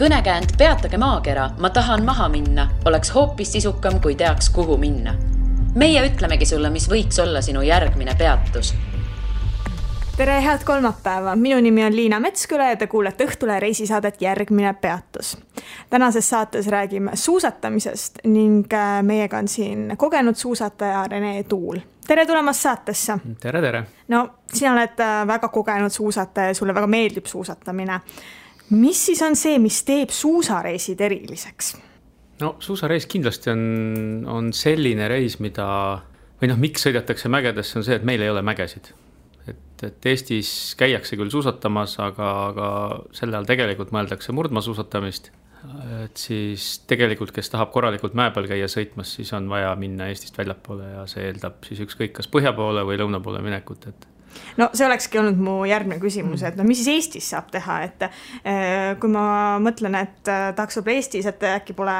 kõnekäänd Peatage maakera, ma tahan maha minna, oleks hoopis sisukam, kui teaks, kuhu minna. meie ütlemegi sulle, mis võiks olla sinu järgmine peatus tere, head kolmapäeva, minu nimi on Liina Metsküla ja te kuulete Õhtulehe reisisaadet Järgmine peatus. tänases saates räägime suusatamisest ning äh, meiega on siin kogenud suusataja Rene Tuul. tere tulemast saatesse. tere, tere. no sina oled äh, väga kogenud suusataja ja sulle väga meeldib suusatamine. Mis siis on see, mis teeb suusareisid eriliseks? no suusareis kindlasti on, on selline reis, mida või noh, miks sõidetakse mägedesse, on see, et meil ei ole mägesid et, et Eestis käiakse küll suusatamas, aga, aga selle all tegelikult mõeldakse murdmaasuusatamist. et siis tegelikult, kes tahab korralikult mäe peal käia sõitmas, siis on vaja minna Eestist väljapoole ja see eeldab siis ükskõik kas põhja poole või lõuna poole minekut, et no see olekski olnud mu järgmine küsimus, et no mis siis Eestis saab teha, et eh, kui ma mõtlen, et eh, tahaks võib-olla Eestis, et äkki pole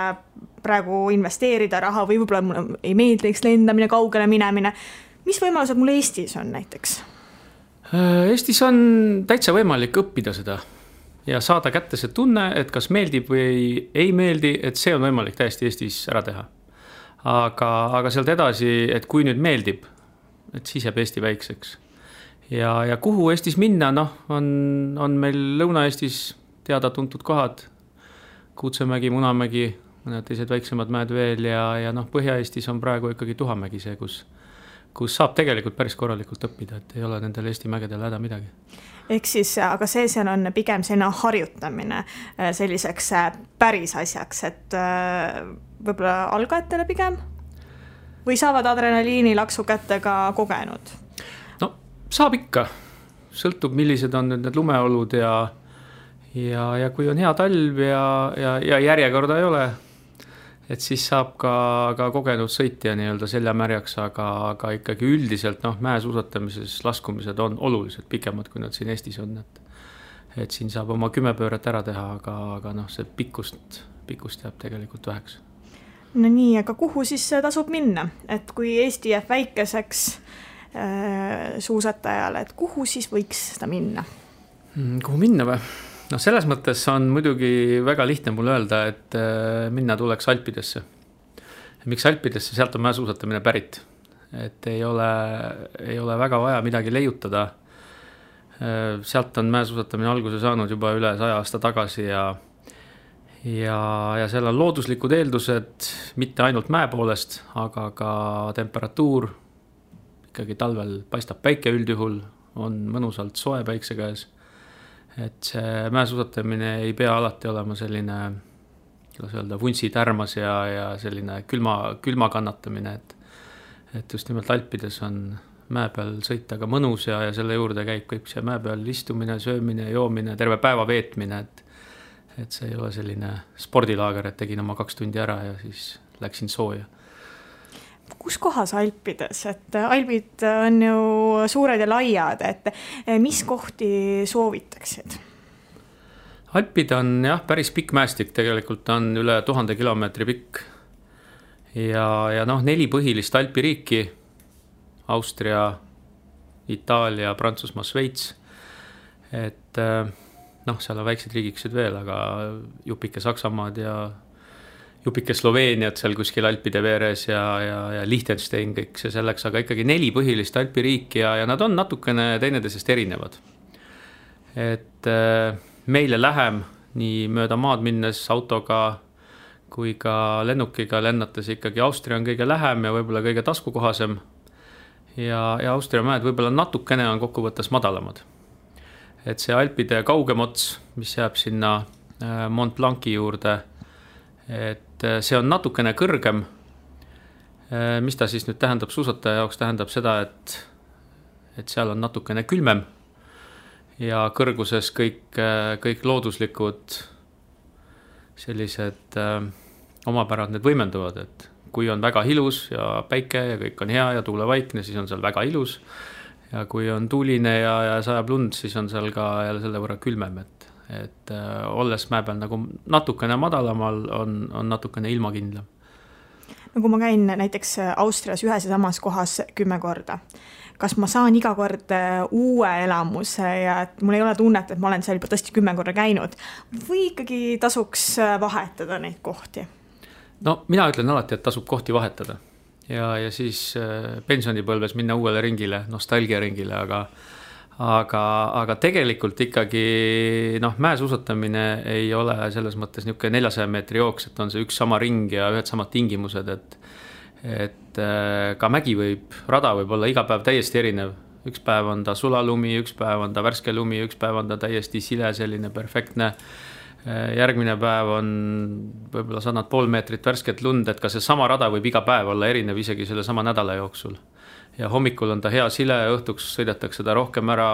praegu investeerida raha või võib-olla mulle ei meeldiks lendamine, kaugele minemine. mis võimalused mul Eestis on näiteks? Äh, Eestis on täitsa võimalik õppida seda ja saada kätte see tunne, et kas meeldib või ei meeldi, et see on võimalik täiesti Eestis ära teha. aga, aga sealt edasi, et kui nüüd meeldib, et siis jääb Eesti väikseks. Ja, ja kuhu Eestis minna, noh, on, on meil Lõuna-Eestis teada-tuntud kohad. Kuutsemägi, Munamägi, mõned teised väiksemad mäed veel ja, ja noh, Põhja-Eestis on praegu ikkagi Tuhamägi see, kus kus saab tegelikult päris korralikult õppida, et ei ole nendel Eesti mägedel häda midagi. ehk siis, aga see, see on pigem selline harjutamine äh, selliseks äh, päris asjaks, et äh, võib-olla algajatele pigem? või saavad adrenaliinilaksu kätte ka kogenud? Saab ikka, sõltub, millised on nüüd need lumeolud ja ja, ja kui on hea talv ja, ja, ja järjekorda ei ole et siis saab ka, ka kogenud sõitja nii-öelda selja märjaks, aga, aga ikkagi üldiselt noh, mäesuusatamises laskumised on oluliselt pikemad, kui nad siin Eestis on, et et siin saab oma kümme pööret ära teha, aga, aga noh, see pikkust, pikkust jääb tegelikult väheks. no nii, aga kuhu siis tasub minna, et kui Eesti jääb väikeseks suusatajale, et kuhu siis võiks seda minna mm,? kuhu minna või? noh, selles mõttes on muidugi väga lihtne mul öelda, et äh, minna tuleks Alpidesse. miks Alpidesse, sealt on mäesuusatamine pärit. et ei ole, ei ole väga vaja midagi leiutada. Äh, sealt on mäesuusatamine alguse saanud juba üle saja aasta tagasi ja ja, ja seal on looduslikud eeldused mitte ainult mäe poolest, aga ka temperatuur. Ikkagi talvel paistab päike üldjuhul, on mõnusalt soe päikse käes. et see mäesuusatamine ei pea alati olema selline, kuidas öelda, vuntsitärmas ja, ja selline külma, külma kannatamine, et et just nimelt Alpides on mäe peal sõita ka mõnus ja, ja selle juurde käib kõik see mäe peal istumine, söömine, joomine, terve päeva veetmine, et et see ei ole selline spordilaager, et tegin oma kaks tundi ära ja siis läksin sooja kus kohas Alpides, et Alpid on ju suured ja laiad, et mis kohti soovitaksid? Alpid on jah, päris pikk mäestik, tegelikult on üle tuhande kilomeetri pikk. ja, ja noh, neli põhilist alpiriiki. Austria, Itaalia, Prantsusmaa, Šveits. et noh, seal on väiksed riigikesed veel, aga jupike Saksamaad ja jupike Sloveeniat seal kuskil Alpide veeres ja, ja, ja Liechtenstein, kõik see selleks, aga ikkagi neli põhilist alpiriiki ja, ja nad on natukene teineteisest erinevad. et äh, meile lähem nii mööda maad minnes autoga kui ka lennukiga lennates ikkagi Austria on kõige lähem ja võib-olla kõige taskukohasem. ja, ja Austria mäed võib-olla natukene on kokkuvõttes madalamad. et see Alpide kaugem ots, mis jääb sinna äh, Mont Blanc'i juurde, et et äh, see on natukene kõrgem. Äh, mis ta siis nüüd tähendab suusataja jaoks, tähendab seda, et, et seal on natukene külmem. ja kõrguses kõik, äh, kõik looduslikud sellised äh, omapärad, need võimenduvad, et kui on väga ilus ja päike ja kõik on hea ja tuulevaikne, siis on seal väga ilus. ja kui on tuuline ja, ja sajab lund, siis on seal ka jälle selle võrra külmem, et et äh, olles mäe peal nagu natukene madalamal, on, on natukene ilmakindlam. no kui ma käin näiteks Austrias ühes ja samas kohas kümme korda, kas ma saan iga kord äh, uue elamuse ja et mul ei ole tunnet, et ma olen seal juba tõesti kümme korda käinud või ikkagi tasuks äh, vahetada neid kohti? no mina ütlen alati, et tasub kohti vahetada ja, ja siis äh, pensionipõlves minna uuele ringile, nostalgiaringile, aga aga, aga tegelikult ikkagi noh, mäesuusatamine ei ole selles mõttes niisugune neljasaja meetri jooks, et on see üks sama ring ja ühed samad tingimused, et et äh, ka mägi võib, rada võib olla iga päev täiesti erinev, üks päev on ta sulalumi, üks päev on ta värske lumi, üks päev on ta täiesti sile, selline perfektne. Äh, järgmine päev on võib-olla sa annad pool meetrit värsket lund, et ka seesama rada võib iga päev olla erinev isegi sellesama nädala jooksul ja hommikul on ta hea sile, õhtuks sõidetakse ta rohkem ära,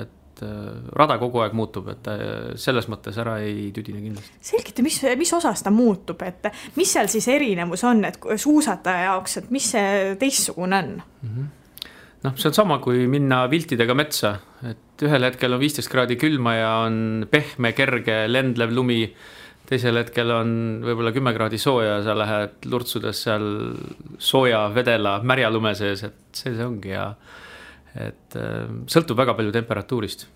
et äh, rada kogu aeg muutub, et äh, selles mõttes ära ei tüdine kindlasti. selgita, mis, mis osas ta muutub, et mis seal siis erinevus on, et suusataja jaoks, et mis see teistsugune on mm? -hmm noh, see on sama, kui minna viltidega metsa, et ühel hetkel on viisteist kraadi külma ja on pehme, kerge, lendlev lumi teisel hetkel on võib-olla kümme kraadi sooja ja sa lähed lurtsudes seal sooja vedela märja lume sees, et see see ongi ja et äh, sõltub väga palju temperatuurist.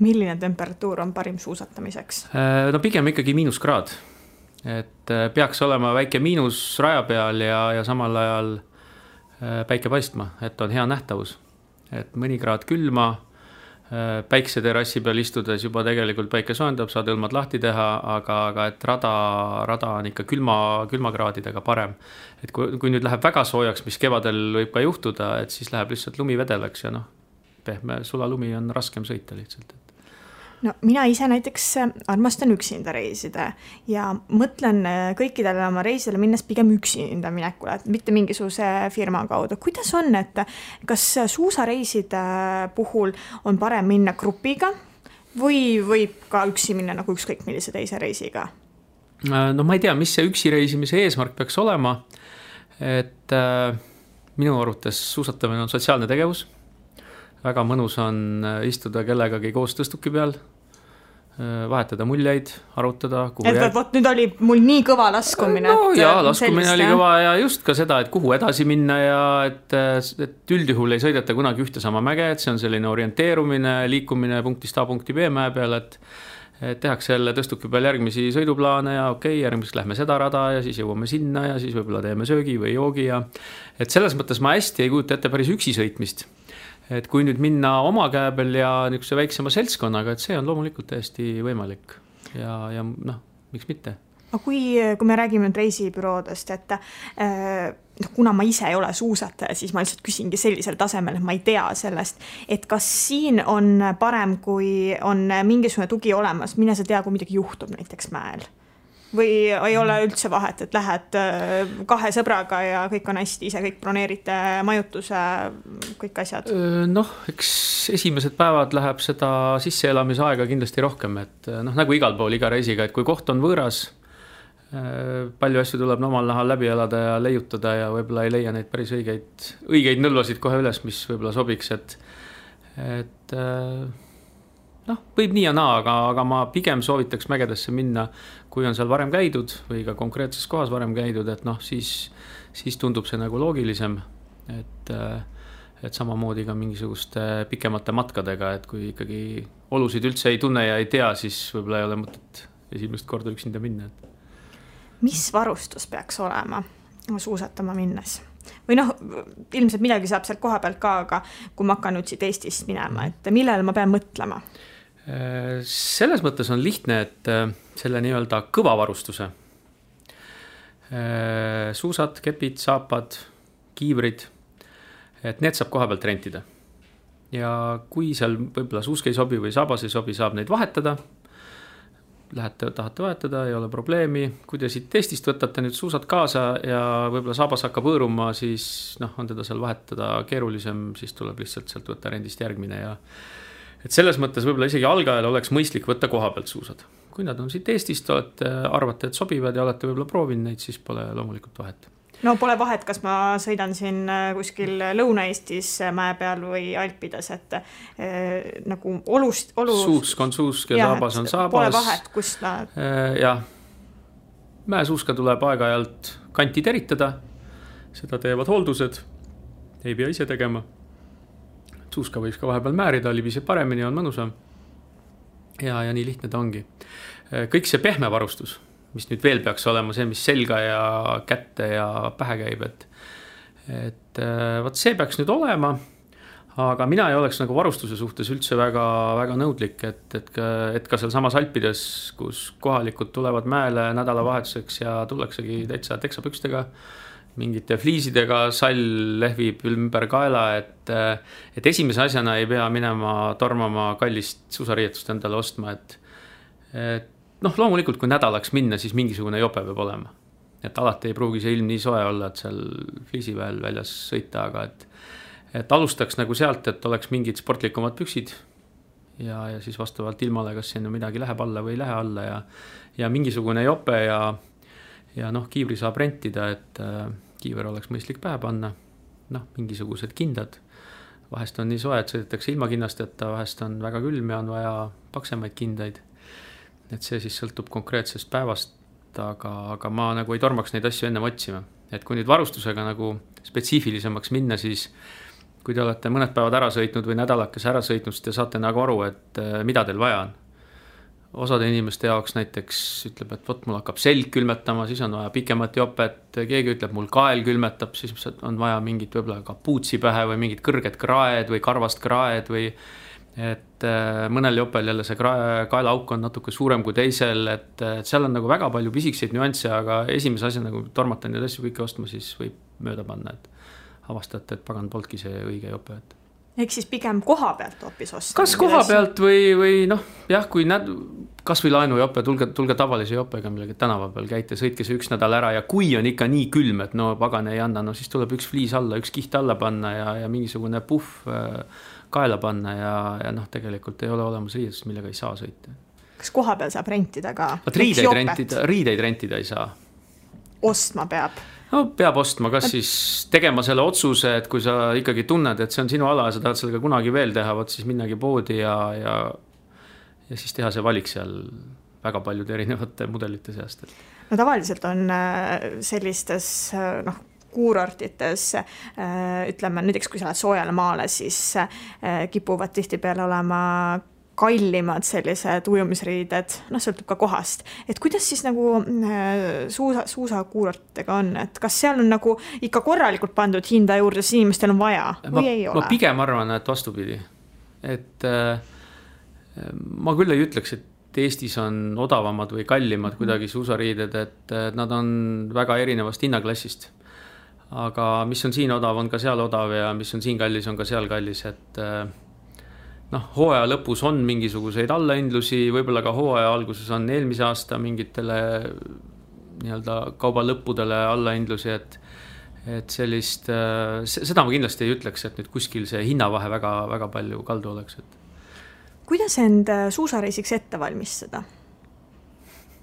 milline temperatuur on parim suusatamiseks? Äh, no pigem ikkagi miinuskraad, et äh, peaks olema väike miinus raja peal ja, ja samal ajal päike paistma, et on hea nähtavus. et mõni kraad külma päikseterrassi peal istudes juba tegelikult päike soojendab, saad õlmad lahti teha, aga, aga et rada, rada on ikka külma, külmakraadidega parem. et kui, kui nüüd läheb väga soojaks, mis kevadel võib ka juhtuda, et siis läheb lihtsalt lumi vedelaks ja noh, pehme sulalumi on raskem sõita lihtsalt, no mina ise näiteks äh, armastan üksinda reisida ja mõtlen äh, kõikidele oma reisidele minnes pigem üksinda minekule, et mitte mingisuguse firma kaudu. kuidas on, et kas suusareiside puhul on parem minna grupiga või võib ka üksi minna nagu ükskõik millise teise reisiga? Äh, no ma ei tea, mis see üksi reisimise eesmärk peaks olema. et äh, minu arvates suusatamine on sotsiaalne tegevus väga mõnus on istuda kellegagi koos tõstuki peal, Äh, vahetada muljeid, arutada. et jääb... vot nüüd oli mul nii kõva laskumine. no jaa, laskumine sellist, oli kõva ja just ka seda, et kuhu edasi minna ja et, et üldjuhul ei sõideta kunagi ühte sama mäge, et see on selline orienteerumine, liikumine punktist A punkti B mäe peal, et et tehakse jälle tõstuki peal järgmisi sõiduplaane ja okei okay,, järgmiseks lähme seda rada ja siis jõuame sinna ja siis võib-olla teeme söögi või joogi ja et selles mõttes ma hästi ei kujuta ette päris üksi sõitmist et kui nüüd minna oma käe peal ja niisuguse väiksema seltskonnaga, et see on loomulikult täiesti võimalik. Ja, ja noh, miks mitte. Aga kui, kui me räägime nüüd reisibüroodest, et äh, noh, kuna ma ise ei ole suusataja, siis ma lihtsalt küsingi sellisel tasemel, et ma ei tea sellest, et kas siin on parem, kui on mingisugune tugi olemas, mine sa tea, kui midagi juhtub näiteks mäel või ei ole üldse vahet, et lähed äh, kahe sõbraga ja kõik on hästi, ise kõik broneerite majutuse, kõik asjad? noh, eks esimesed päevad läheb seda sisseelamise aega kindlasti rohkem, et noh, nagu igal pool iga reisiga, et kui koht on võõras, palju asju tuleb omal nahal läbi elada ja leiutada ja võib-olla ei leia neid päris õigeid, õigeid nõlvasid kohe üles, mis võib-olla sobiks, et, et noh, võib nii ja naa, aga, aga ma pigem soovitaks mägedesse minna, kui on seal varem käidud või ka konkreetses kohas varem käidud, et noh, siis, siis tundub see nagu loogilisem, et et samamoodi ka mingisuguste pikemate matkadega, et kui ikkagi olusid üldse ei tunne ja ei tea, siis võib-olla ei ole mõtet esimest korda üksinda minna. mis varustus peaks olema suusatama minnes? või noh, ilmselt midagi saab sealt koha pealt ka, aga kui ma hakkan nüüd siit Eestist minema, et millele ma pean mõtlema? Selles mõttes on lihtne, et äh, selle nii-öelda kõva varustuse, äh, suusad, kepid, saapad, kiivrid, et need saab koha pealt rentida. ja kui seal võib-olla suusk ei sobi või saabas ei sobi, saab neid vahetada. Lähete, tahate vahetada, ei ole probleemi, kui te siit Eestist võtate nüüd suusad kaasa ja võib-olla saabas hakkab hõõruma, siis noh, on teda seal vahetada keerulisem, siis tuleb lihtsalt sealt võtta rendist järgmine ja et selles mõttes võib-olla isegi algajal oleks mõistlik võtta koha pealt suusad. kui nad on siit Eestist, olete, arvate, et sobivad ja olete võib-olla proovinud neid, siis pole loomulikult vahet no pole vahet, kas ma sõidan siin äh, kuskil Lõuna-Eestis äh, mäe peal või Alpides, et äh, nagu olust, olu. suusk on suusk ja saabas on saabas. Pole vahet, kust nad äh,. jah, mäesuuska tuleb aeg-ajalt kanti teritada seda teevad hooldused, ei pea ise tegema. Suuska võiks ka vahepeal määrida, libiseb paremini, on mõnusam. ja, ja nii lihtne ta ongi. kõik see pehme varustus, mis nüüd veel peaks olema see, mis selga ja kätte ja pähe käib, et, et vot see peaks nüüd olema aga mina ei oleks nagu varustuse suhtes üldse väga, väga nõudlik, et, et et ka sealsamas Alpides, kus kohalikud tulevad mäele nädalavahetuseks ja tullaksegi täitsa teksapükstega, mingite fliisidega, sall lehvib ümber kaela, et, et esimese asjana ei pea minema tormama kallist suusariietust endale ostma, et, et noh, loomulikult, kui nädalaks minna, siis mingisugune jope peab olema. et alati ei pruugi see ilm nii soe olla, et seal fliisi peal väljas sõita, aga et et alustaks nagu sealt, et oleks mingid sportlikumad püksid ja, ja siis vastavalt ilmale, kas sinna midagi läheb alla või ei lähe alla ja, ja mingisugune jope ja, ja noh, kiivri saab rentida, et kiiver oleks mõistlik pähe panna. noh, mingisugused kindad. vahest on nii soe, et sõidetakse ilma kinnasteta, vahest on väga külm ja on vaja paksemaid kindaid. et see siis sõltub konkreetsest päevast, aga, aga ma nagu ei tormaks neid asju ennem otsima. et kui nüüd varustusega nagu spetsiifilisemaks minna, siis kui te olete mõned päevad ära sõitnud või nädalakese ära sõitnud, siis te saate nagu aru, et äh, mida teil vaja on. Osade inimeste jaoks näiteks ütleb, et vot mul hakkab selg külmetama, siis on vaja pikemat jopet, keegi ütleb, mul kael külmetab, siis on vaja mingit võib-olla kapuutsi pähe või mingit kõrget kraed või karvast kraed või et äh, mõnel jopel jälle see kaelaauk on natuke suurem kui teisel, et seal on nagu väga palju pisikseid nüansse, aga esimese asjana, kui tormata neid asju kõiki ostma, siis võib mööda panna, et avastate, et pagan, polnudki see õige jope, et. ehk siis pigem koha pealt hoopis osta. kas koha pealt või, või noh, jah, kui näd-, kasvõi laenujope, tulge, tulge tavalise jopega millalgi tänava peal käite, sõitke see üks nädal ära ja kui on ikka nii külm, et no pagan ei anna, no siis tuleb üks fliis alla, üks kiht alla panna ja, ja mingisugune puhv äh, kaela panna ja, ja noh, tegelikult ei ole olemas riietust, millega ei saa sõita. kas koha peal saab rentida ka? vot riideid rentida, riideid rentida ei saa. ostma peab no peab ostma, kas siis tegema selle otsuse, et kui sa ikkagi tunned, et see on sinu ala ja sa tahad sellega kunagi veel teha, vot siis minnagi poodi ja, ja. Ja siis teha see valik seal väga paljude erinevate mudelite seast. no tavaliselt on äh, sellistes äh, noh kuurortides äh, ütleme näiteks, kui sa lähed soojale maale, siis kipuvad tihtipeale olema kallimad sellised ujumisriided, noh, sõltub ka kohast. et kuidas siis nagu suusa, suusakuurortidega on, et kas seal on nagu ikka korralikult pandud hinda juurde, sest inimestel on vaja või ma, ei ole? ma pigem arvan, et vastupidi. et äh, ma küll ei ütleks, et Eestis on odavamad või kallimad mhm. kuidagi suusariided, et nad on väga erinevast hinnaklassist. aga mis on siin odav, on ka seal odav ja mis on siin kallis, on ka seal kallis, et äh, noh, hooaja lõpus on mingisuguseid allahindlusi, võib-olla ka hooaja alguses on eelmise aasta mingitele nii-öelda kauba lõppudele allahindlusi, et et sellist, äh, seda ma kindlasti ei ütleks, et nüüd kuskil see hinnavahe väga, väga palju kaldu oleks, et. Kuidas end äh, suusareisiks ette valmistada?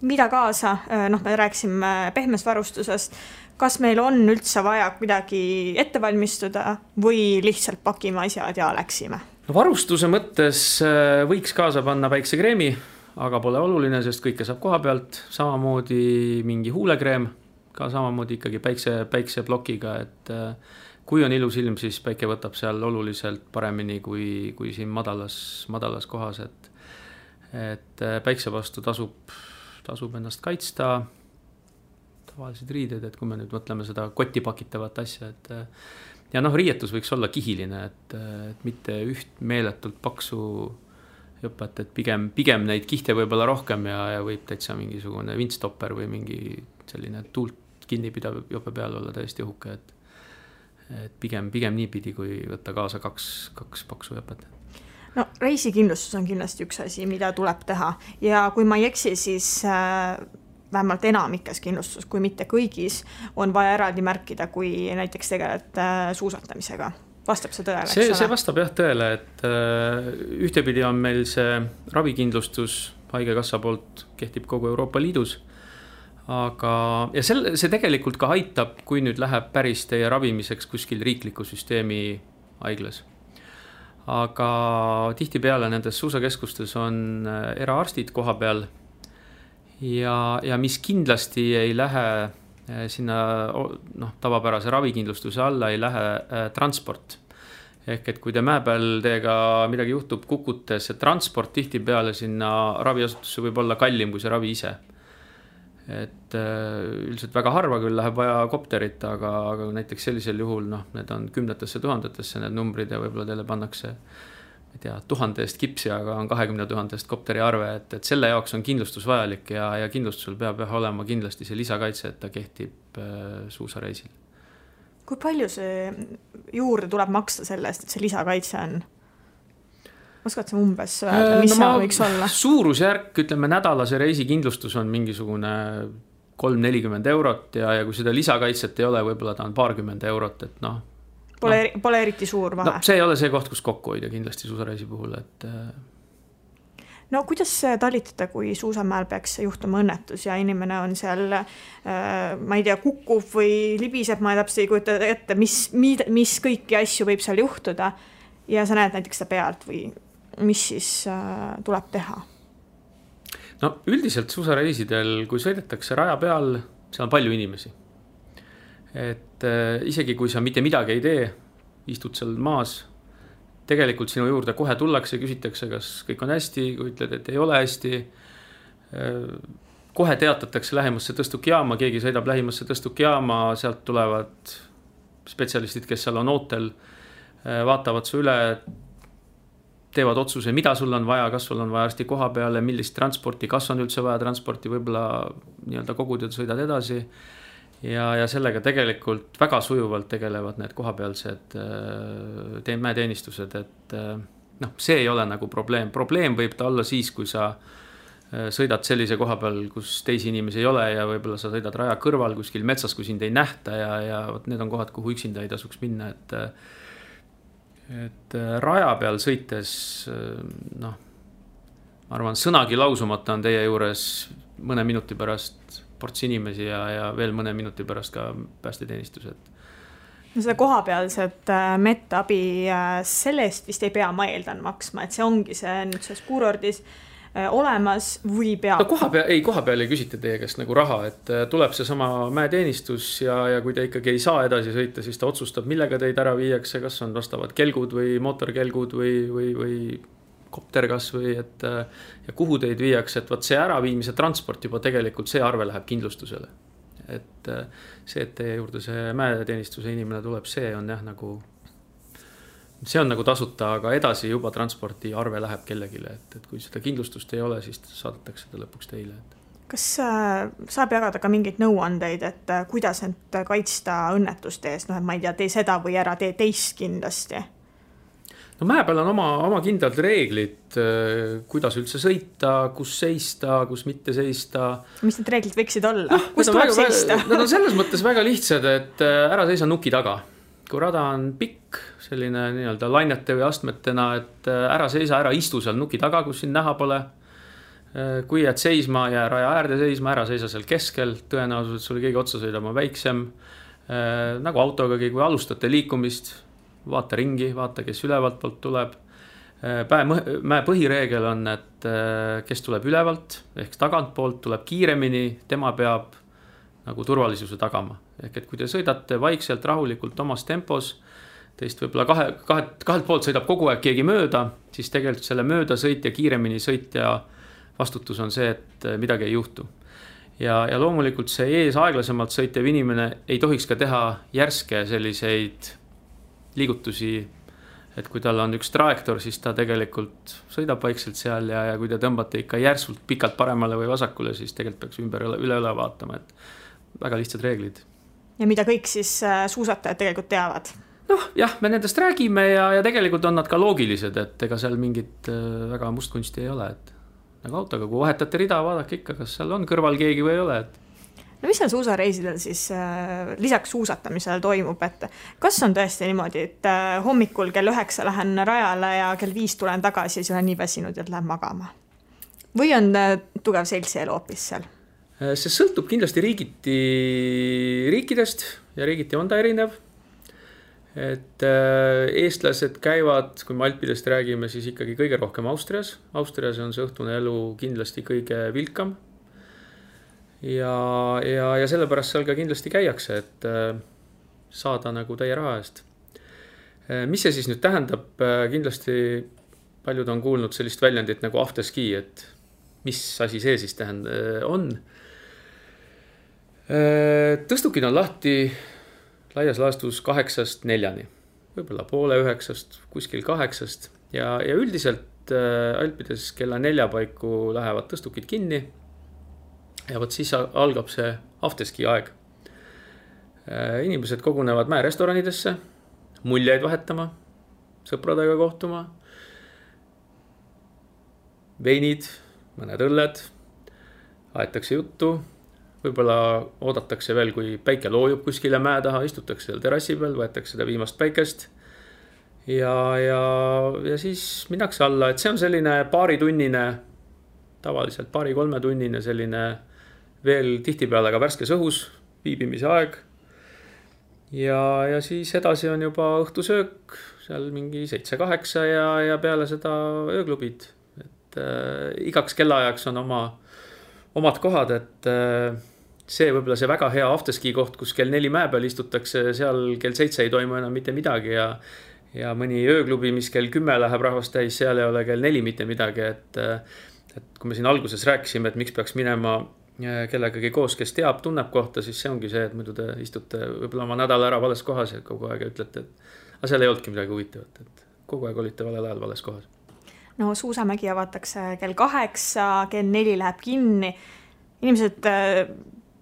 mida kaasa, äh, noh, me rääkisime pehmest varustusest, kas meil on üldse vaja kuidagi ette valmistuda või lihtsalt pakime asjad ja läksime? no varustuse mõttes äh, võiks kaasa panna päiksekreemi, aga pole oluline, sest kõike saab koha pealt, samamoodi mingi huulekreem, ka samamoodi ikkagi päikse, päikseplokiga, et äh, kui on ilus ilm, siis päike võtab seal oluliselt paremini kui, kui siin madalas, madalas kohas, et et äh, päikse vastu tasub, tasub ennast kaitsta, tavalised riided, et kui me nüüd mõtleme seda kotti pakitavat asja, et ja noh, riietus võiks olla kihiline, et, et mitte üht meeletult paksu jõpet, et pigem, pigem neid kihte võib-olla rohkem ja, ja võib täitsa mingisugune vintstopper või mingi selline tuult kinnipidav jope peal olla täiesti õhuke, et. Et pigem, pigem niipidi, kui võtta kaasa kaks, kaks paksu jõpet no reisikindlustus on kindlasti üks asi, mida tuleb teha ja kui ma ei eksi, siis äh, vähemalt enamikes kindlustus, kui mitte kõigis, on vaja eraldi märkida, kui näiteks tegeled äh, suusatamisega. vastab see tõele, ole? see vastab jah tõele, et äh, ühtepidi on meil see ravikindlustus Haigekassa poolt kehtib kogu Euroopa Liidus. Aga, ja sel-, see tegelikult ka aitab, kui nüüd läheb päris teie ravimiseks kuskil riikliku süsteemi haiglas. Aga tihtipeale nendes suusakeskustes on äh, eraarstid koha peal. Ja, ja mis kindlasti ei lähe sinna noh, tavapärase ravikindlustuse alla ei lähe transport. Ehk et kui te mäe peal teiega midagi juhtub, kukute, see transport tihtipeale sinna raviasutusse võib olla kallim kui see ravi ise et äh, üldiselt väga harva küll läheb vaja kopterit, aga, aga näiteks sellisel juhul noh, need on kümnetesse tuhandetesse need numbrid ja võib-olla teile pannakse ma ei tea, tuhande eest kipsi, aga on kahekümne tuhande eest kopteri arve, et, et selle jaoks on kindlustus vajalik ja, ja kindlustusel peab jah olema kindlasti see lisakaitse, et ta kehtib äh, suusareisil. kui palju see juurde tuleb maksta selle eest, et see lisakaitse on? Oskad sa umbes öelda, mis no see võiks olla? suurusjärk, ütleme nädalase reisikindlustus on mingisugune kolm-nelikümmend eurot ja, ja kui seda lisakaitset ei ole, võib-olla ta on paarkümmend eurot, et noh. Pole no,, pole eriti suur vahe no,. see ei ole see koht, kus kokku hoida kindlasti suusareisi puhul, et. Äh, no kuidas talitada, kui suusamäel peaks juhtuma õnnetus ja inimene on seal äh,, ma ei tea, kukub või libiseb, ma täpselt ei kujuta ette, mis, mis kõiki asju võib seal juhtuda. ja sa näed näiteks seda pealt või mis siis äh, tuleb teha? no üldiselt suusareisidel, kui sõidetakse raja peal, seal on palju inimesi. et äh, isegi kui sa mitte midagi ei tee, istud seal maas, tegelikult sinu juurde kohe tullakse, küsitakse, kas kõik on hästi, kui ütled, et ei ole hästi äh,. kohe teatatakse lähimasse tõstukjaama, keegi sõidab lähimasse tõstukjaama, sealt tulevad spetsialistid, kes seal on ootel, vaatavad su üle teevad otsuse, mida sul on vaja, kas sul on vaja arsti koha peale, millist transporti, kas on üldse vaja transporti, võib-olla nii-öelda kogud ja sõidad edasi. ja, ja sellega tegelikult väga sujuvalt tegelevad need kohapealsed äh, mäeteenistused, et äh, noh, see ei ole nagu probleem, probleem võib ta olla siis, kui sa äh, sõidad sellise koha peal, kus teisi inimesi ei ole ja võib-olla sa sõidad raja kõrval kuskil metsas, kui sind ei nähta ja, ja vot need on kohad, kuhu üksinda ei tasuks minna, et et äh, raja peal sõites äh, noh, ma arvan, sõnagi lausumata on teie juures mõne minuti pärast ports inimesi ja, ja veel mõne minuti pärast ka päästeteenistused. no seda kohapealset äh, medaabi, selle eest vist ei pea, ma eeldan, maksma, et see ongi see nüüd selles kuurordis olemas või peab? no koha peal, ei, koha peal ei küsita teie käest nagu raha, et äh, tuleb seesama mäeteenistus ja, ja kui te ikkagi ei saa edasi sõita, siis ta otsustab, millega teid ära viiakse, kas on vastavad kelgud või mootorkelgud või, või, või kopter kasvõi, et äh, ja kuhu teid viiakse, et vot see äraviimise transport juba tegelikult see arve läheb kindlustusele. et see, et teie juurde see mäeteenistuse inimene tuleb, see on jah, nagu see on nagu tasuta, aga edasi juba transpordiarve läheb kellelegi, et, et kui seda kindlustust ei ole, siis saadetakse ta lõpuks teile, kas äh, saab jagada ka mingeid nõuandeid, et äh, kuidas end kaitsta õnnetuste eest, noh, et ma ei tea, tee seda või ära tee teist kindlasti? no mäe peal on oma, oma kindlad reeglid, äh, kuidas üldse sõita, kus seista, kus mitte seista. mis need reeglid võiksid olla no,, kus tuleb väga, seista? Nad on selles mõttes väga lihtsad, et ära seisa nuki taga kui rada on pikk, selline nii-öelda lainete või astmetena, et äh, ära seisa, ära istu seal nuki taga, kus sind näha pole. Äh, kui jääd seisma, jää raja äärde seisma, ära seisa seal keskel, tõenäosus, et sulle keegi otsa sõidab, on väiksem. Äh, nagu autogagi, kui alustate liikumist, vaata ringi, vaata, kes ülevalt poolt tuleb. Päe, mäe põhireegel on, et kes tuleb ülevalt ehk tagantpoolt, tuleb kiiremini, tema peab nagu turvalisuse tagama. ehk et kui te sõidate vaikselt, rahulikult omas tempos, teist võib-olla kahe, kahe, kahelt poolt sõidab kogu aeg keegi mööda, siis tegelikult selle möödasõitja, kiiremini sõitja vastutus on see, et midagi ei juhtu. ja, ja loomulikult see ees aeglasemalt sõitev inimene ei tohiks ka teha järske selliseid liigutusi et kui tal on üks trajektoor, siis ta tegelikult sõidab vaikselt seal ja, ja kui te tõmbate ikka järsult pikalt paremale või vasakule, siis tegelikult peaks ümber üle, üle, üle vaatama, et väga lihtsad reeglid. ja mida kõik siis äh, suusatajad tegelikult teavad? noh, jah, me nendest räägime ja, ja tegelikult on nad ka loogilised, et ega seal mingit äh, väga mustkunsti ei ole, et nagu autoga, kui vahetate rida, vaadake ikka, kas seal on kõrval keegi või ei ole, et no mis seal suusareisidel siis äh, lisaks suusatamisele toimub, et kas on tõesti niimoodi, et äh, hommikul kell üheksa lähen rajale ja kell viis tulen tagasi siis olen nii väsinud, et lähen magama? või on äh, tugev seltsielu hoopis seal? Äh, see sõltub kindlasti riigiti, riikidest ja riigiti on ta erinev. et äh, eestlased käivad, kui me Alpidest räägime, siis ikkagi kõige rohkem Austrias. Austrias on see õhtune elu kindlasti kõige vilkam. ja, ja, ja sellepärast seal ka kindlasti käiakse, et äh, saada nagu täie raha eest. Mis see siis nüüd tähendab, kindlasti paljud on kuulnud sellist väljendit nagu afterski, et mis asi see siis tähend-, on. Tõstukid on lahti laias laastus kaheksast neljani, võib-olla poole üheksast, kuskil kaheksast ja, ja üldiselt äh, Alpides kella nelja paiku lähevad tõstukid kinni. ja vot siis algab see afterski aeg äh,. inimesed kogunevad mäerestoranidesse, muljeid vahetama, sõpradega kohtuma. veinid, mõned õlled, aetakse juttu võib-olla oodatakse veel, kui päike loojub kuskile mäe taha, istutakse seal terrassi peal, võetakse seda viimast päikest. ja, ja, ja siis minnakse alla, et see on selline paaritunnine, tavaliselt paari-kolmetunnine selline veel tihtipeale ka värskes õhus viibimise aeg. ja, ja siis edasi on juba õhtusöök seal mingi seitse-kaheksa ja, ja peale seda ööklubid. et äh, igaks kellaajaks on oma, omad kohad, et äh, see võib-olla see väga hea afterski koht, kus kell neli mäe peal istutakse, seal kell seitse ei toimu enam mitte midagi ja ja mõni ööklubi, mis kell kümme läheb rahvast täis, seal ei ole kell neli mitte midagi, et et kui me siin alguses rääkisime, et miks peaks minema äh, kellegagi koos, kes teab, tunneb kohta, siis see ongi see, et muidu te istute võib-olla oma nädala ära vales kohas ja kogu aeg ütlete, et aga seal ei olnudki midagi huvitavat, et kogu aeg olite valel ajal vales kohas. no suusamägi avatakse kell kaheksa, kell neli läheb kinni. inimesed äh,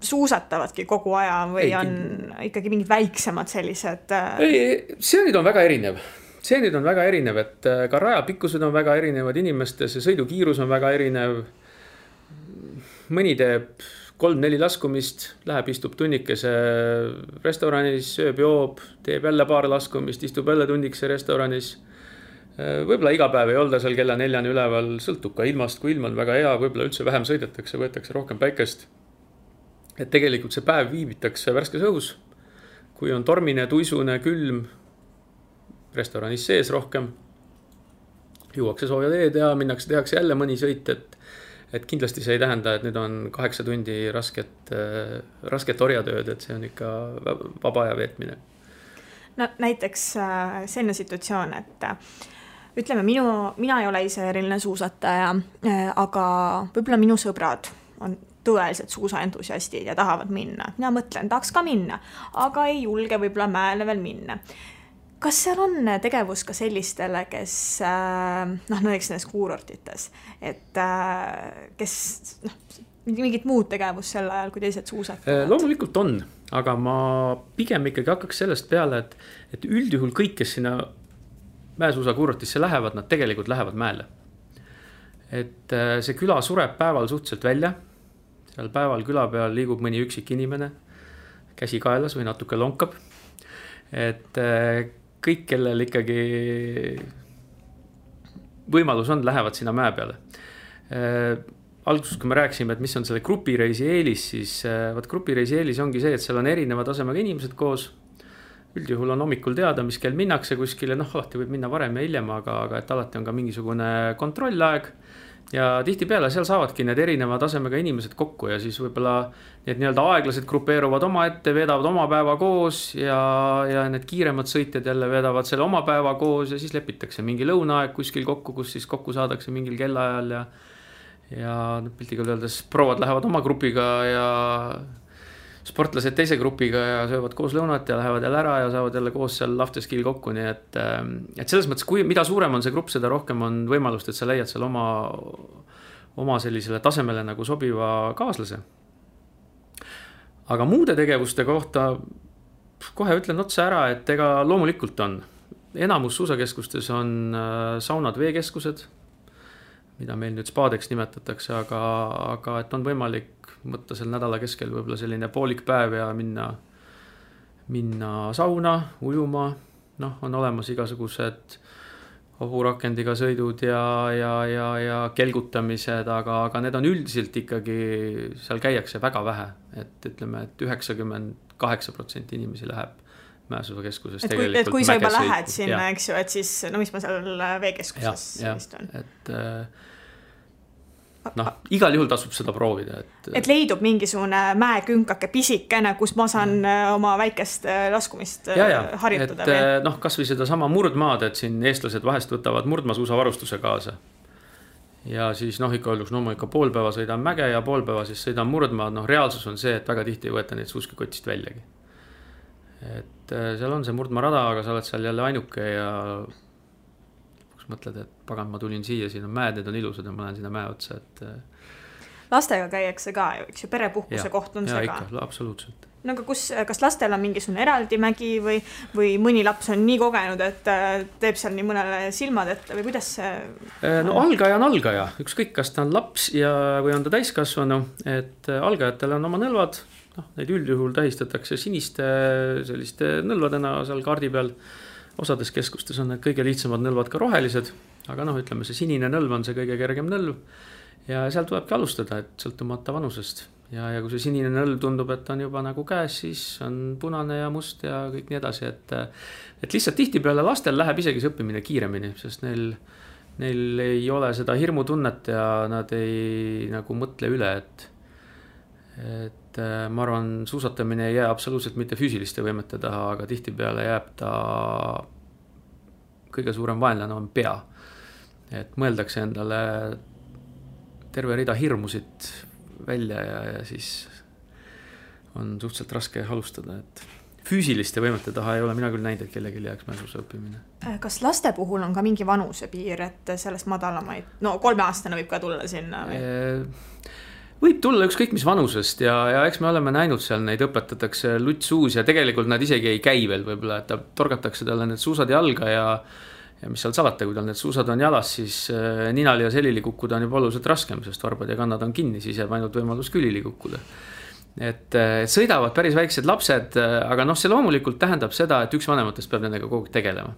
suusatavadki kogu aja või ei, on ikkagi mingid väiksemad sellised? Äh, ei, see nüüd on väga erinev, see nüüd on väga erinev, et äh, ka rajapikkused on väga erinevad, inimeste see sõidukiirus on väga erinev. mõni teeb kolm-neli laskumist, läheb, istub tunnikese restoranis, sööb, joob, teeb jälle paar laskumist, istub jälle tunnikese restoranis äh, võib-olla iga päev ei olda seal kella neljani üleval, sõltub ka ilmast, kui ilm on väga hea, võib-olla üldse vähem sõidetakse, võetakse rohkem päikest et tegelikult see päev viibitakse värskes õhus. kui on tormine, tuisune, külm, restoranis sees rohkem, juuakse sooja teed ja minnakse, tehakse jälle mõni sõit, et et kindlasti see ei tähenda, et nüüd on kaheksa tundi rasket rasket orjatööd, et see on ikka vaba aja veetmine. no näiteks äh, selline situatsioon, et äh, ütleme, minu, mina ei ole ise eriline suusataja äh,, aga võib-olla minu sõbrad on tõelised suusaentusiastid ja tahavad minna. mina mõtlen, tahaks ka minna, aga ei julge võib-olla mäele veel minna. kas seal on tegevus ka sellistele, kes äh, noh, näiteks nendes kuurortites, et äh, kes noh, mingit muud tegevust sel ajal, kui teised suusatavad? Äh, loomulikult on, aga ma pigem ikkagi hakkaks sellest peale, et, et üldjuhul kõik, kes sinna mäesuusakuurortisse lähevad, nad tegelikult lähevad mäele. et see küla sureb päeval suhteliselt välja seal päeval küla peal liigub mõni üksik inimene, käsi kaelas või natuke lonkab. et äh, kõik, kellel ikkagi võimalus on, lähevad sinna mäe peale. Äh, alguses, kui me rääkisime, et mis on selle grupireisi eelis, siis äh, vot grupireisi eelis ongi see, et seal on erineva tasemega inimesed koos üldjuhul on hommikul teada, mis kell minnakse kuskile, noh, alati võib minna varem ja hiljem, aga, aga et alati on ka mingisugune kontrollaeg ja tihtipeale seal saavadki need erineva tasemega inimesed kokku ja siis võib-olla need nii-öelda aeglased grupeeruvad omaette, veedavad oma päeva koos ja, ja need kiiremad sõitjad jälle veedavad selle oma päeva koos ja siis lepitakse mingi lõunaaeg kuskil kokku, kus siis kokku saadakse mingil kellaajal ja ja piltlikult öeldes prouad lähevad oma grupiga ja sportlased teise grupiga ja söövad koos lõunat ja lähevad jälle ära ja saavad jälle koos seal afterski'l kokku, nii et. Ähm, et selles mõttes, kui, mida suurem on see grupp, seda rohkem on võimalust, et sa leiad seal oma, oma sellisele tasemele nagu sobiva kaaslase. aga muude tegevuste kohta kohe ütlen otse ära, et ega loomulikult on, enamus suusakeskustes on äh, saunad, veekeskused mida meil nüüd spaadeks nimetatakse, aga, aga et on võimalik võtta seal nädala keskel võib-olla selline poolik päev ja minna, minna sauna, ujuma, noh, on olemas igasugused hoburakendiga sõidud ja, ja, ja, ja kelgutamised, aga, aga need on üldiselt ikkagi, seal käiakse väga vähe, et ütleme et, et üheksakümmend kaheksa protsenti inimesi läheb mäesuusakeskuses et kui, et kui sa juba lähed sinna, eks ju, et siis no mis ma seal veekeskuses istun. et äh, noh, igal juhul tasub seda proovida, et. et leidub mingisugune mäekünkake pisikene, kus ma saan mm. oma väikest äh, laskumist ja, ja, harjutada. et noh, kasvõi sedasama murdmaad, et siin eestlased vahest võtavad murdmaasuusavarustuse kaasa. ja siis noh, ikka öeldakse, no ma ikka pool päeva sõidan mäge ja pool päeva siis sõidan murdmaad, noh, reaalsus on see, et väga tihti ei võeta neid suuski kotist väljagi. et seal on see murdmaarada, aga sa oled seal jälle ainuke ja mõtled, et pagan, ma tulin siia, siin on mäed, need on ilusad ja ma lähen sinna mäe otsa, et. Äh, lastega käiakse ka ju, eks ju, perepuhkuse ja, koht on see ka. absoluutselt. no aga kus, kas lastel on mingisugune eraldi mägi või, või mõni laps on nii kogenud, et äh, teeb seal nii mõnele silmad ette või kuidas see? Äh, no algaja on algaja, ükskõik, kas ta on laps ja, või on ta täiskasvanu, et algajatel on oma nõlvad, noh, neid üldjuhul tähistatakse siniste selliste nõlvadena seal kaardi peal osades keskustes on need kõige lihtsamad nõlvad ka rohelised, aga noh, ütleme see sinine nõlv on see kõige kergem nõlv. ja seal tulebki alustada, et sõltumata vanusest ja, ja kui see sinine nõlv tundub, et on juba nagu käes, siis on punane ja must ja kõik nii edasi, et. et lihtsalt tihtipeale lastel läheb isegi see õppimine kiiremini, sest neil, neil ei ole seda hirmutunnet ja nad ei nagu mõtle üle, et. et ma arvan, suusatamine ei jää absoluutselt mitte füüsiliste võimete taha, aga tihtipeale jääb ta kõige suurem vaenlane on pea. et mõeldakse endale terve rida hirmusid välja ja, ja siis on suhteliselt raske alustada, et füüsiliste võimete taha ei ole mina küll näinud, et kellelgi jääks mäsuse õppimine. Äh, kas laste puhul on ka mingi vanusepiir, et sellest madalamaid, no kolmeaastane võib ka tulla sinna või? Võib tulla ükskõik mis vanusest ja, ja eks me oleme näinud seal neid õpetatakse lutt suus ja tegelikult nad isegi ei käi veel võib-olla, et ta torgatakse talle need suusad jalga ja ja mis seal salata, kui tal need suusad on jalas, siis äh, ninali ja selili kukkuda on juba oluliselt raskem, sest varbad ja kannad on kinni, siis jääb ainult võimalus külili kukkuda. et äh, sõidavad päris väiksed lapsed, äh, aga noh, see loomulikult tähendab seda, et üks vanematest peab nendega kogu aeg tegelema.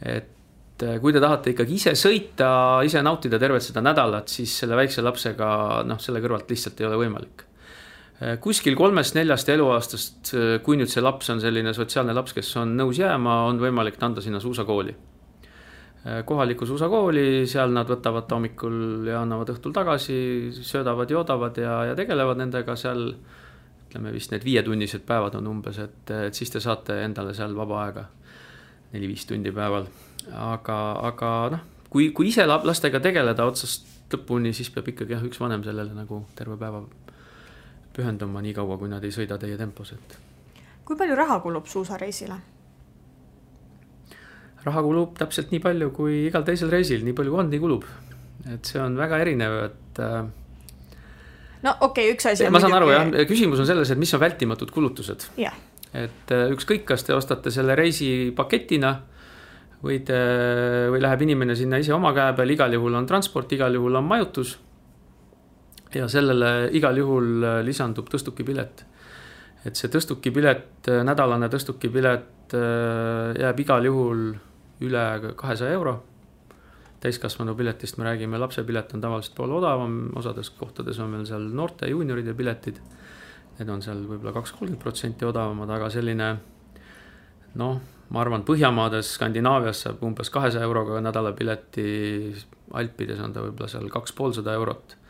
et et äh, kui te tahate ikkagi ise sõita, ise nautida tervet seda nädalat, siis selle väikse lapsega noh, selle kõrvalt lihtsalt ei ole võimalik. Äh, kuskil kolmest-neljast eluaastast, äh, kui nüüd see laps on selline sotsiaalne laps, kes on nõus jääma, on võimalik anda sinna suusakooli. kohalikku suusakooli, seal nad võtavad hommikul ja annavad õhtul tagasi, söödavad, joodavad ja, ja tegelevad nendega seal ütleme vist need viietunnised päevad on umbes, et, et siis te saate endale seal vaba aega neli-viis tundi päeval aga, aga noh, kui, kui ise lastega tegeleda otsast lõpuni, siis peab ikkagi jah, üks vanem sellele nagu terve päeva pühenduma, niikaua kui nad ei sõida teie tempos, et. kui palju raha kulub suusareisile? raha kulub täpselt nii palju, kui igal teisel reisil, nii palju kui on, nii kulub. et see on väga erinev, et äh, no okei okay,, üks asi. ma saan aru jah, küsimus on selles, et mis on vältimatud kulutused. et äh, ükskõik, kas te ostate selle reisi paketina võid, äh, või läheb inimene sinna ise oma käe peal, igal juhul on transport, igal juhul on majutus. ja sellele igal juhul äh, lisandub tõstukipilet. et see tõstukipilet, äh, nädalane tõstukipilet jääb igal juhul üle kahesaja euro. täiskasvanu piletist me räägime, lapsepilet on tavaliselt poole odavam, osades kohtades on veel seal noorte juunioride piletid. Need on seal võib-olla kaks, kolmkümmend protsenti odavamad, aga selline noh ma arvan, Põhjamaades, Skandinaavias saab umbes kahesaja euroga nädalapileti, Alpides on ta võib-olla seal kaks poolsada eurot.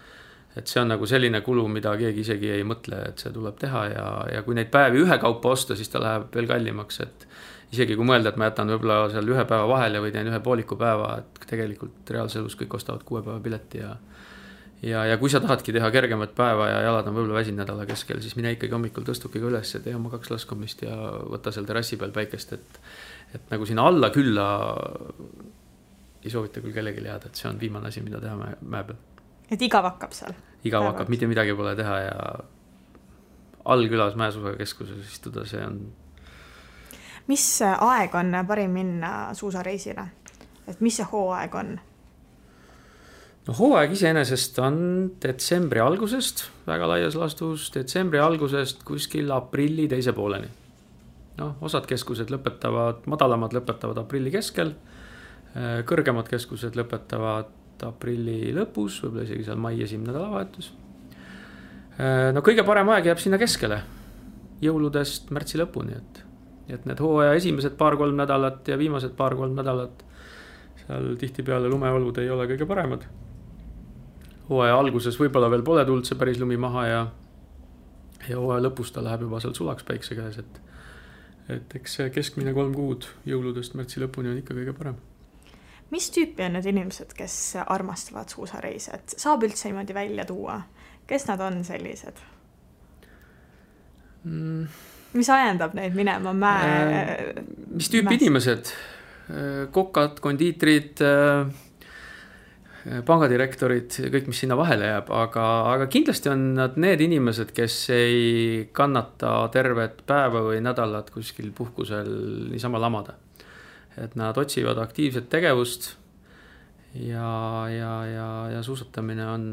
et see on nagu selline kulu, mida keegi isegi ei mõtle, et see tuleb teha ja, ja kui neid päevi ühekaupa osta, siis ta läheb veel kallimaks, et isegi kui mõelda, et ma jätan võib-olla seal ühe päeva vahele või teen ühe pooliku päeva, et tegelikult reaalses elus kõik ostavad kuue päeva pileti ja ja, ja kui sa tahadki teha kergemat päeva ja jalad on võib-olla väsinud nädala keskel, siis mine ikkagi hommikul tõstukiga üles ja tee oma kaks laskumist ja võta seal terrassi peal päikest, et. et nagu sinna alla külla ei soovita küll kellelegi jääda, et see on viimane asi, mida teha mäe, mäe peal. et igav hakkab seal? igav hakkab, mitte midagi pole teha ja allkülas mäesuusakeskuses istuda, see on. mis aeg on parim minna suusareisile? et mis see hooaeg on? No hooaeg iseenesest on detsembri algusest väga laias laastus, detsembri algusest kuskil aprilli teise pooleni. noh, osad keskused lõpetavad, madalamad lõpetavad aprilli keskel. Äh, kõrgemad keskused lõpetavad aprilli lõpus, võib-olla isegi seal mai esimene nädalavahetus. Äh, no kõige parem aeg jääb sinna keskele, jõuludest märtsi lõpuni, et, et need hooaja esimesed paar-kolm nädalat ja viimased paar-kolm nädalat seal tihtipeale lumeolud ei ole kõige paremad hooaja alguses võib-olla veel pole tulnud see päris lumi maha ja, ja hooaja lõpus ta läheb juba seal sulaks päikse käes, et, et eks see keskmine kolm kuud jõuludest märtsi lõpuni on ikka kõige parem mis tüüpi on need inimesed, kes armastavad suusareise, et saab üldse niimoodi välja tuua, kes nad on sellised mm.? mis ajendab neid minema mäe äh,? mis tüüpi mäest? inimesed? Äh, kokad, kondiitrid äh,, pangadirektorid, kõik, mis sinna vahele jääb, aga, aga kindlasti on nad need inimesed, kes ei kannata tervet päeva või nädalat kuskil puhkusel niisama lamada et nad otsivad aktiivset tegevust ja, ja, ja, ja suusatamine on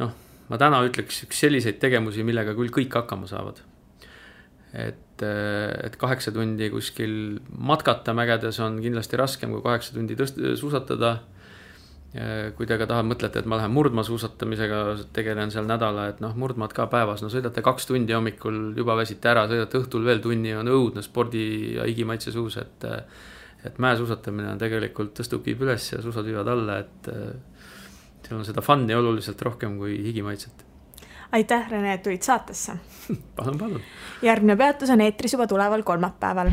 noh, ma täna ütleks üks selliseid tegevusi, millega küll kõik hakkama saavad. et, et kaheksa tundi kuskil matkata mägedes on kindlasti raskem kui kaheksa tundi tõst-, suusatada kui te ka tahate, mõtlete, et ma lähen murdmaasuusatamisega, tegelen seal nädala, et noh, murdmaad ka päevas, no sõidate kaks tundi hommikul, juba väsite ära, sõidate õhtul veel tunni, on õudne spordi ja higimaitse suus, et et mäesuusatamine on tegelikult, tõstub, viib üles ja suusad viivad alla, et seal on seda fun'i oluliselt rohkem kui higimaitset. aitäh, Rene, et tulid saatesse palun, palun. järgmine peatus on eetris juba tuleval kolmapäeval